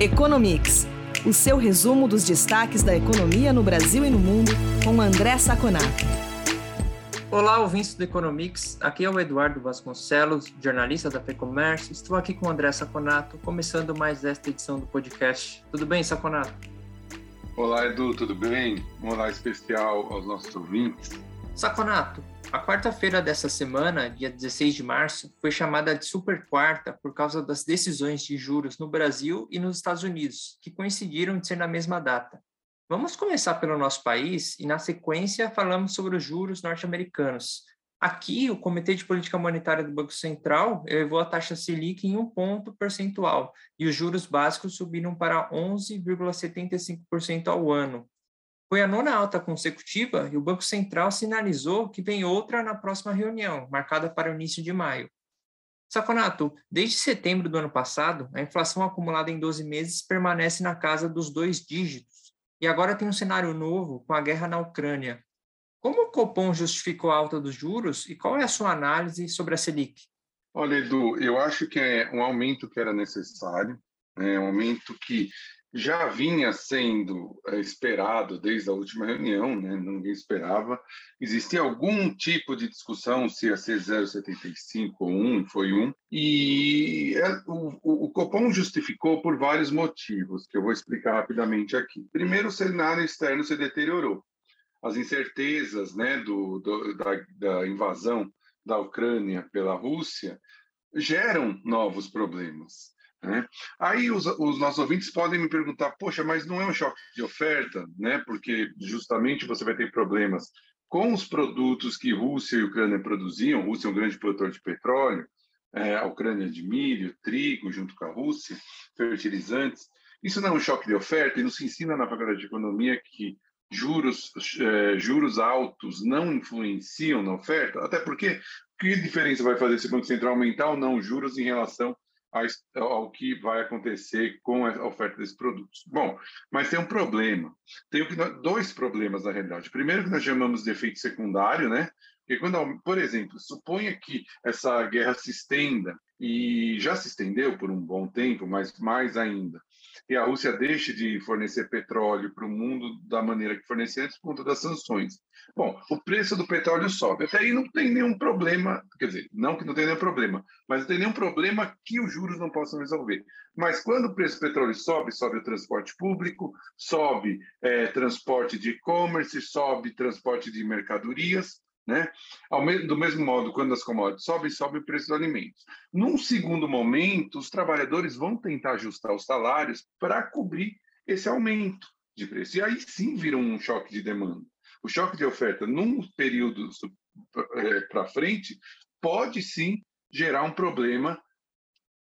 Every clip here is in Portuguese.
Economics, o seu resumo dos destaques da economia no Brasil e no mundo, com André Saconato. Olá, ouvintes do Economics. Aqui é o Eduardo Vasconcelos, jornalista da FEComércio. Estou aqui com o André Saconato, começando mais esta edição do podcast. Tudo bem, Saconato? Olá, Edu, tudo bem? Um olá especial aos nossos ouvintes. Saconato, a quarta-feira dessa semana, dia 16 de março, foi chamada de super quarta por causa das decisões de juros no Brasil e nos Estados Unidos, que coincidiram de ser na mesma data. Vamos começar pelo nosso país e, na sequência, falamos sobre os juros norte-americanos. Aqui, o Comitê de Política Monetária do Banco Central elevou a taxa Selic em um ponto percentual e os juros básicos subiram para 11,75% ao ano, foi a nona alta consecutiva e o Banco Central sinalizou que vem outra na próxima reunião, marcada para o início de maio. Saconato, desde setembro do ano passado, a inflação acumulada em 12 meses permanece na casa dos dois dígitos. E agora tem um cenário novo com a guerra na Ucrânia. Como o Copom justificou a alta dos juros e qual é a sua análise sobre a Selic? Olha, Edu, eu acho que é um aumento que era necessário, é um aumento que já vinha sendo eh, esperado desde a última reunião, né? ninguém esperava. Existia algum tipo de discussão se ia ser 0,75 ou 1, foi 1, e é, o, o Copom justificou por vários motivos, que eu vou explicar rapidamente aqui. Primeiro, o cenário externo se deteriorou. As incertezas né, do, do da, da invasão da Ucrânia pela Rússia geram novos problemas. Né? Aí os, os, nossos ouvintes podem me perguntar, poxa, mas não é um choque de oferta, né? Porque justamente você vai ter problemas com os produtos que Rússia e Ucrânia produziam. Rússia é um grande produtor de petróleo, é, a Ucrânia de milho, trigo, junto com a Rússia, fertilizantes. Isso não é um choque de oferta e nos ensina na faculdade de economia que juros, é, juros altos não influenciam na oferta, até porque que diferença vai fazer se o Banco Central aumentar ou não juros em relação ao que vai acontecer com a oferta desses produtos. Bom, mas tem um problema. Tem dois problemas, na realidade. Primeiro, que nós chamamos de efeito secundário, né? Porque quando, por exemplo, suponha que essa guerra se estenda, e já se estendeu por um bom tempo, mas mais ainda, e a Rússia deixe de fornecer petróleo para o mundo da maneira que fornecia antes por conta das sanções. Bom, o preço do petróleo sobe. Até aí não tem nenhum problema, quer dizer, não que não tenha nenhum problema, mas não tem nenhum problema que os juros não possam resolver. Mas quando o preço do petróleo sobe, sobe o transporte público, sobe é, transporte de e-commerce, sobe transporte de mercadorias, né? Do mesmo modo, quando as commodities sobem, sobe o preço dos alimentos. Num segundo momento, os trabalhadores vão tentar ajustar os salários para cobrir esse aumento de preço. E aí sim vira um choque de demanda. O choque de oferta, num período é, para frente, pode sim gerar um problema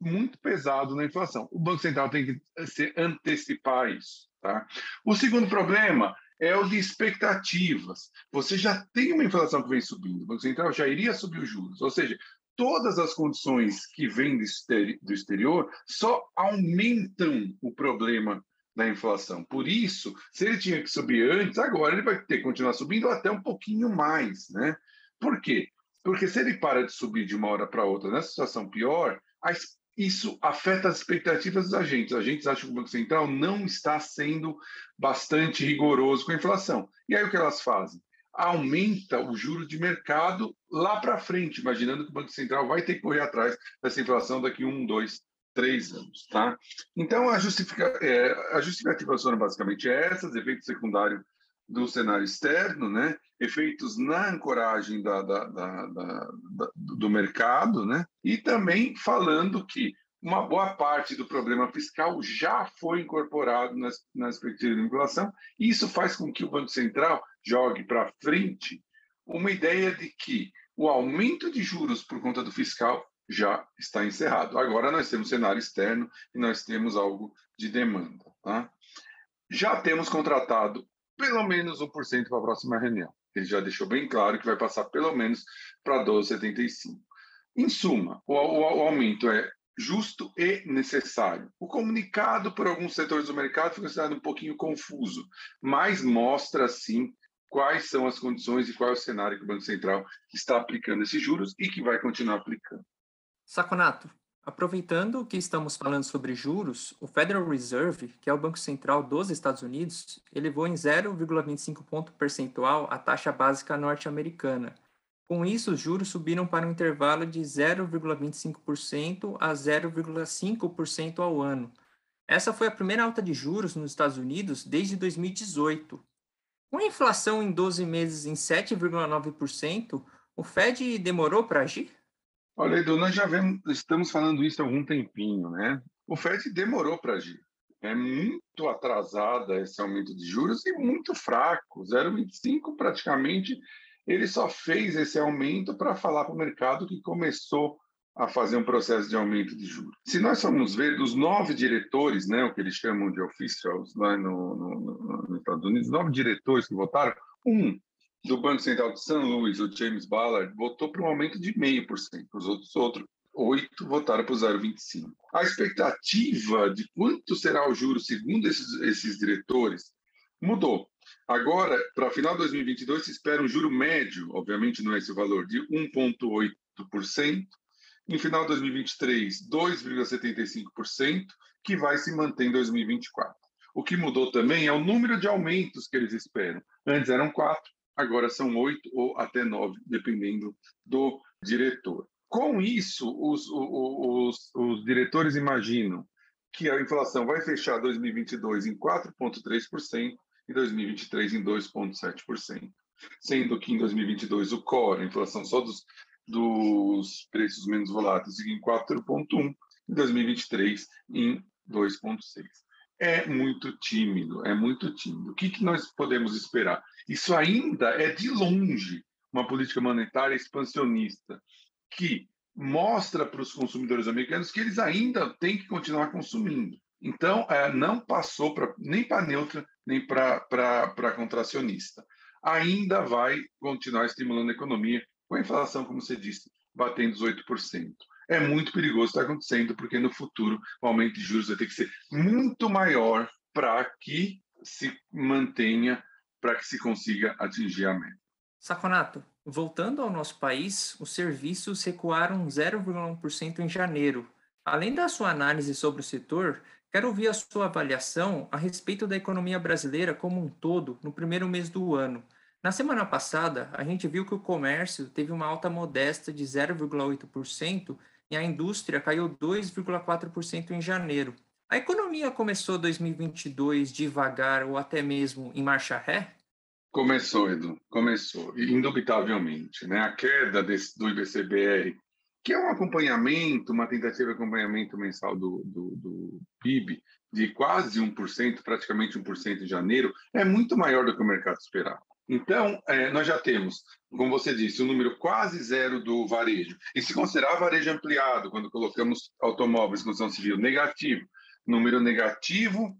muito pesado na inflação. O Banco Central tem que se antecipar isso. Tá? O segundo problema é o de expectativas. Você já tem uma inflação que vem subindo, o Banco Central já iria subir os juros, ou seja, todas as condições que vêm do exterior só aumentam o problema da inflação. Por isso, se ele tinha que subir antes, agora ele vai ter que continuar subindo até um pouquinho mais, né? Por quê? Porque se ele para de subir de uma hora para outra nessa situação pior, isso afeta as expectativas dos agentes. Os agentes acham que o Banco Central não está sendo bastante rigoroso com a inflação. E aí o que elas fazem? Aumenta o juro de mercado lá para frente, imaginando que o Banco Central vai ter que correr atrás dessa inflação daqui um, dois, três anos. Tá? Então, a, justifica, é, a justificativa basicamente essas, efeitos secundários do cenário externo, né? efeitos na ancoragem da, da, da, do mercado, né? e também falando que uma boa parte do problema fiscal já foi incorporado nas, nas perspectivas de inflação, e isso faz com que o Banco Central jogue para frente uma ideia de que o aumento de juros por conta do fiscal já está encerrado. Agora nós temos cenário externo e nós temos algo de demanda. Tá? Já temos contratado pelo menos 1% para a próxima reunião. Ele já deixou bem claro que vai passar pelo menos para 12,75. Em suma, o, o, o aumento é justo e necessário. O comunicado por alguns setores do mercado foi considerado um pouquinho confuso, mas mostra sim quais são as condições e qual é o cenário que o Banco Central está aplicando esses juros e que vai continuar aplicando. Saconato, Aproveitando que estamos falando sobre juros, o Federal Reserve, que é o Banco Central dos Estados Unidos, elevou em 0,25 ponto percentual a taxa básica norte-americana. Com isso, os juros subiram para um intervalo de 0,25% a 0,5% ao ano. Essa foi a primeira alta de juros nos Estados Unidos desde 2018. Com a inflação em 12 meses em 7,9%, o Fed demorou para agir? Olha, Edu, nós já vemos, estamos falando isso há algum tempinho, né? O Fed demorou para agir. É muito atrasada esse aumento de juros e muito fraco. 0,25 praticamente. Ele só fez esse aumento para falar para o mercado que começou a fazer um processo de aumento de juros. Se nós formos ver, dos nove diretores, né, o que eles chamam de officials lá no, no, no, nos Estados Unidos, nove diretores que votaram, um do Banco Central de São Luís, o James Ballard, votou para um aumento de 0,5%. Os outros, outros oito votaram para o 0,25%. A expectativa de quanto será o juro, segundo esses, esses diretores, mudou. Agora, para final de 2022, se espera um juro médio, obviamente não é esse valor, de 1,8%. Em final de 2023, 2,75%, que vai se manter em 2024. O que mudou também é o número de aumentos que eles esperam. Antes eram quatro, agora são oito ou até nove, dependendo do diretor. Com isso, os, os, os diretores imaginam que a inflação vai fechar 2022 em 4,3% e 2023 em 2,7%, sendo que em 2022 o core, a inflação só dos, dos preços menos voláteis, em 4,1%, em 2023 em 2,6% é muito tímido, é muito tímido. O que, que nós podemos esperar? Isso ainda é de longe uma política monetária expansionista que mostra para os consumidores americanos que eles ainda têm que continuar consumindo. Então, é, não passou pra, nem para neutra, nem para contracionista. Ainda vai continuar estimulando a economia, com a inflação, como você disse, batendo os 8% é muito perigoso estar acontecendo, porque no futuro o aumento de juros vai ter que ser muito maior para que se mantenha, para que se consiga atingir a meta. Saconato, voltando ao nosso país, os serviços recuaram 0,1% em janeiro. Além da sua análise sobre o setor, quero ouvir a sua avaliação a respeito da economia brasileira como um todo no primeiro mês do ano. Na semana passada, a gente viu que o comércio teve uma alta modesta de 0,8% e a indústria caiu 2,4% em janeiro. A economia começou 2022 devagar ou até mesmo em marcha ré? Começou, Edu, começou, indubitavelmente. Né? A queda desse, do IBCBR, que é um acompanhamento, uma tentativa de acompanhamento mensal do, do, do PIB, de quase 1%, praticamente 1% em janeiro, é muito maior do que o mercado esperava. Então, é, nós já temos, como você disse, um número quase zero do varejo. E se considerar varejo ampliado, quando colocamos automóveis, construção civil, negativo, número negativo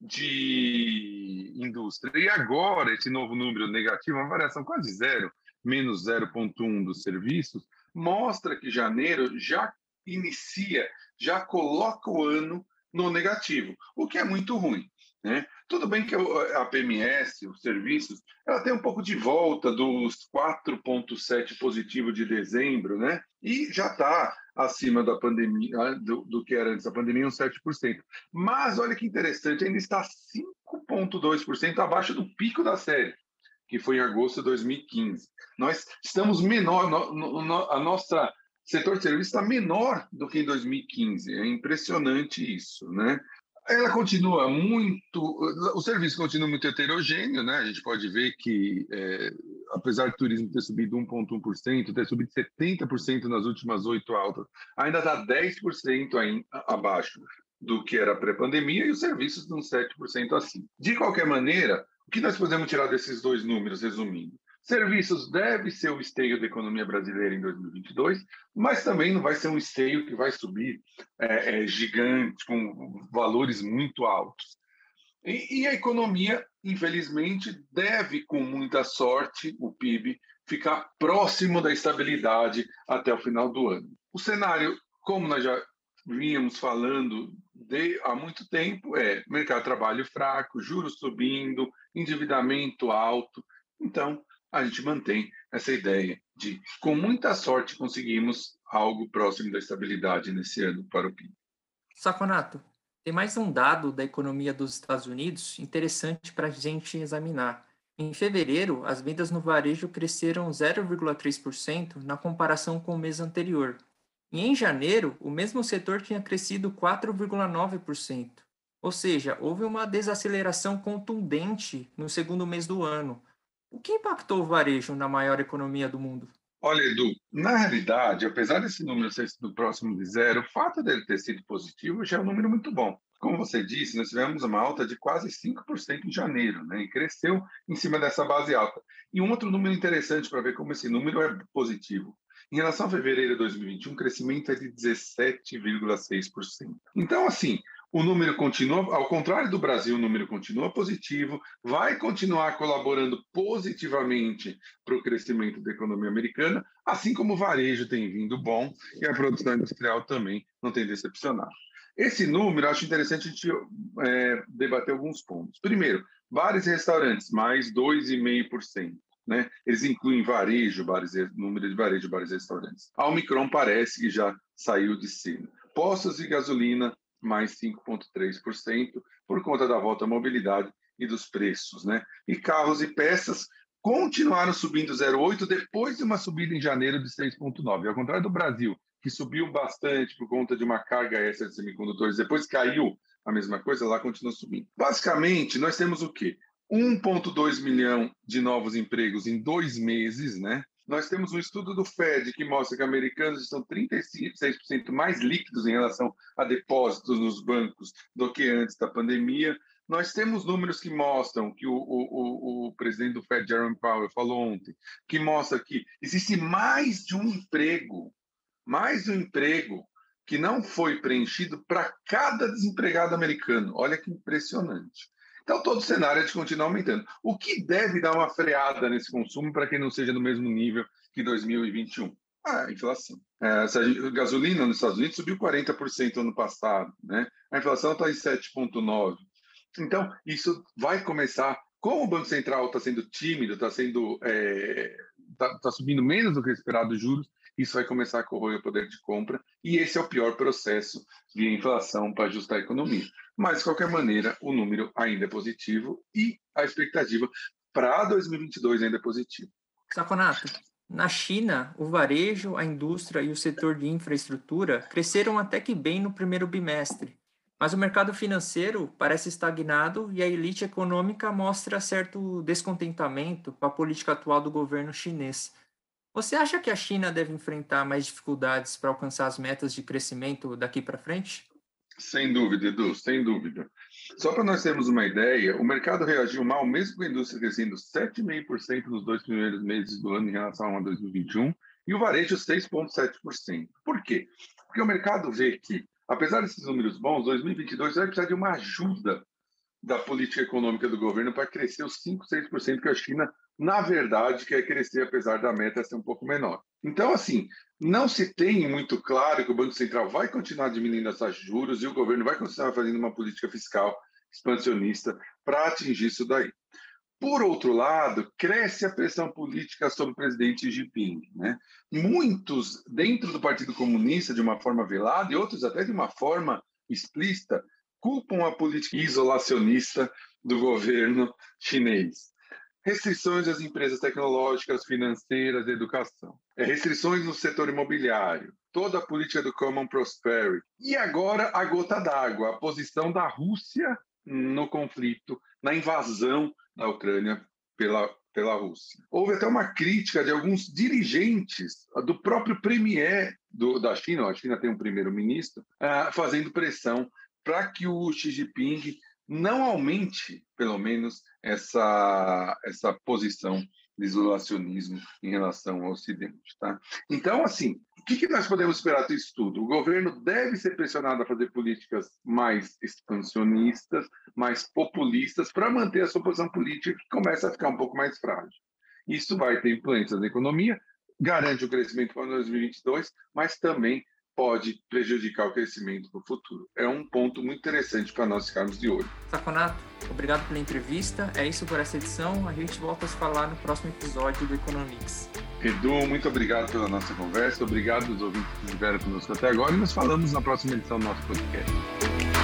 de indústria. E agora, esse novo número negativo, uma variação quase zero, menos 0,1 dos serviços, mostra que janeiro já inicia, já coloca o ano no negativo, o que é muito ruim. Né? Tudo bem que a PMS, os serviços, ela tem um pouco de volta dos 4,7 positivo de dezembro, né? E já está acima da pandemia, ah, do, do, que era antes da pandemia, uns 7%. Mas olha que interessante, ainda está 5,2% abaixo do pico da série, que foi em agosto de 2015. Nós estamos menor, no, no, no, a nossa setor de serviço está menor do que em 2015. É impressionante isso, né? Ela continua muito, o serviço continua muito heterogêneo, né? A gente pode ver que, é, apesar do turismo ter subido 1,1%, ter subido 70% nas últimas oito altas, ainda está 10% aí, abaixo do que era pré-pandemia e os serviços estão 7% acima. De qualquer maneira, o que nós podemos tirar desses dois números, resumindo? Serviços deve ser o esteio da economia brasileira em 2022, mas também não vai ser um esteio que vai subir é, é, gigante, com valores muito altos. E, e, a economia, infelizmente, deve, com muita sorte, o PIB, ficar próximo da estabilidade até o final do ano. O cenário, como nós já vínhamos falando de, há muito tempo, é mercado de trabalho fraco, juros subindo, endividamento alto. Então, a gente mantém essa ideia de, com muita sorte, conseguimos algo próximo da estabilidade nesse ano para o PIB. Saconato, tem mais um dado da economia dos Estados Unidos interessante para a gente examinar. Em fevereiro, as vendas no varejo cresceram 0,3% na comparação com o mês anterior. E em janeiro, o mesmo setor tinha crescido 4,9%. Ou seja, houve uma desaceleração contundente no segundo mês do ano. O que impactou o varejo na maior economia do mundo? Olha, Edu, na realidade, apesar desse número ser sido próximo de zero, o fato dele ter sido positivo já é um número muito bom. Como você disse, nós tivemos uma alta de quase 5% em janeiro, né? e cresceu em cima dessa base alta. E um outro número interessante para ver como esse número é positivo. Em relação a fevereiro de 2021, o crescimento é de 17,6%. Então, assim, o número continua, ao contrário do Brasil, o número continua positivo, vai continuar colaborando positivamente para o crescimento da economia americana, assim como o varejo tem vindo bom e a produção industrial também não tem decepcionado. Esse número, acho interessante a gente é, debater alguns pontos. Primeiro, bares e restaurantes, mais 2,5%. Né? Eles incluem varejo, bares, número de varejo, bares e restaurantes. A Omicron parece que já saiu de cena. Postos e gasolina, mais 5,3%, por conta da volta à mobilidade e dos preços. Né? E carros e peças continuaram subindo 0,8% depois de uma subida em janeiro de 6,9%. Ao contrário do Brasil, que subiu bastante por conta de uma carga extra de semicondutores, depois caiu a mesma coisa, lá continua subindo. Basicamente, nós temos o quê? 1,2 milhão de novos empregos em dois meses, né? Nós temos um estudo do Fed que mostra que americanos estão 36% mais líquidos em relação a depósitos nos bancos do que antes da pandemia. Nós temos números que mostram que o, o, o, presidente do Fed, Jerome Powell, falou ontem, que mostra que existe mais de um emprego, mais um emprego que não foi preenchido para cada desempregado americano. Olha que impressionante. Então, todo o cenário é de continuar aumentando. O que deve dar uma freada nesse consumo para que não seja no mesmo nível que 2021? Ah, a inflação. É, a gasolina nos Estados Unidos subiu 40% ano passado, né? A inflação está em 7,9%. Então, isso vai começar. Como o Banco Central está sendo tímido, está sendo. é, tá, tá subindo menos do que esperado os juros, isso vai começar a corroer o poder de compra, e esse é o pior processo de inflação para ajustar a economia. Mas, de qualquer maneira, o número ainda é positivo e a expectativa para 2022 ainda é positiva. Saconato, na China, o varejo, a indústria e o setor de infraestrutura cresceram até que bem no primeiro bimestre, mas o mercado financeiro parece estagnado e a elite econômica mostra certo descontentamento com a política atual do governo chinês. Você acha que a China deve enfrentar mais dificuldades para alcançar as metas de crescimento daqui para frente? Sem dúvida, Edu, sem dúvida. Só para nós termos uma ideia, o mercado reagiu mal, mesmo com a indústria crescendo 7,5% nos dois primeiros meses do ano em relação a 2021, e o varejo 6,7%. Por quê? Porque o mercado vê que, apesar desses números bons, 2022 vai precisar de uma ajuda da política econômica do governo para crescer os 5, 6% que a China, na verdade, quer crescer, apesar da meta ser um pouco menor. Então, assim, não se tem muito claro que o Banco Central vai continuar diminuindo as taxas de juros e o governo vai continuar fazendo uma política fiscal expansionista para atingir isso daí. Por outro lado, cresce a pressão política sobre o presidente Xi Jinping. Né? Muitos, dentro do Partido Comunista, de uma forma velada, e outros até de uma forma explícita, culpam a política isolacionista do governo chinês. Restrições às empresas tecnológicas, financeiras, educação. É, restrições no setor imobiliário. Toda a política do Common Prosperity. E agora a gota d'água, a posição da Rússia no conflito, na invasão da Ucrânia pela, pela Rússia. Houve até uma crítica de alguns dirigentes do próprio premier do, da China, a China tem um primeiro-ministro, uh, fazendo pressão para que o Xi Jinping não aumente, pelo menos, essa, essa posição de isolacionismo em relação ao Ocidente. Tá? Então, assim, o que, que nós podemos esperar disso tudo? O governo deve ser pressionado a fazer políticas mais expansionistas, mais populistas, para manter a sua posição política, que começa a ficar um pouco mais frágil. Isso vai ter influência na economia, garante o crescimento para 2022, mas também pode prejudicar o crescimento para o futuro. É um ponto muito interessante para nós ficarmos de olho. Saconato, obrigado pela entrevista. É isso por essa edição. A gente volta a se falar no próximo episódio do Economics. Edu, muito obrigado pela nossa conversa. Obrigado aos ouvintes que estiveram conosco até agora e nos falamos na próxima edição do nosso podcast.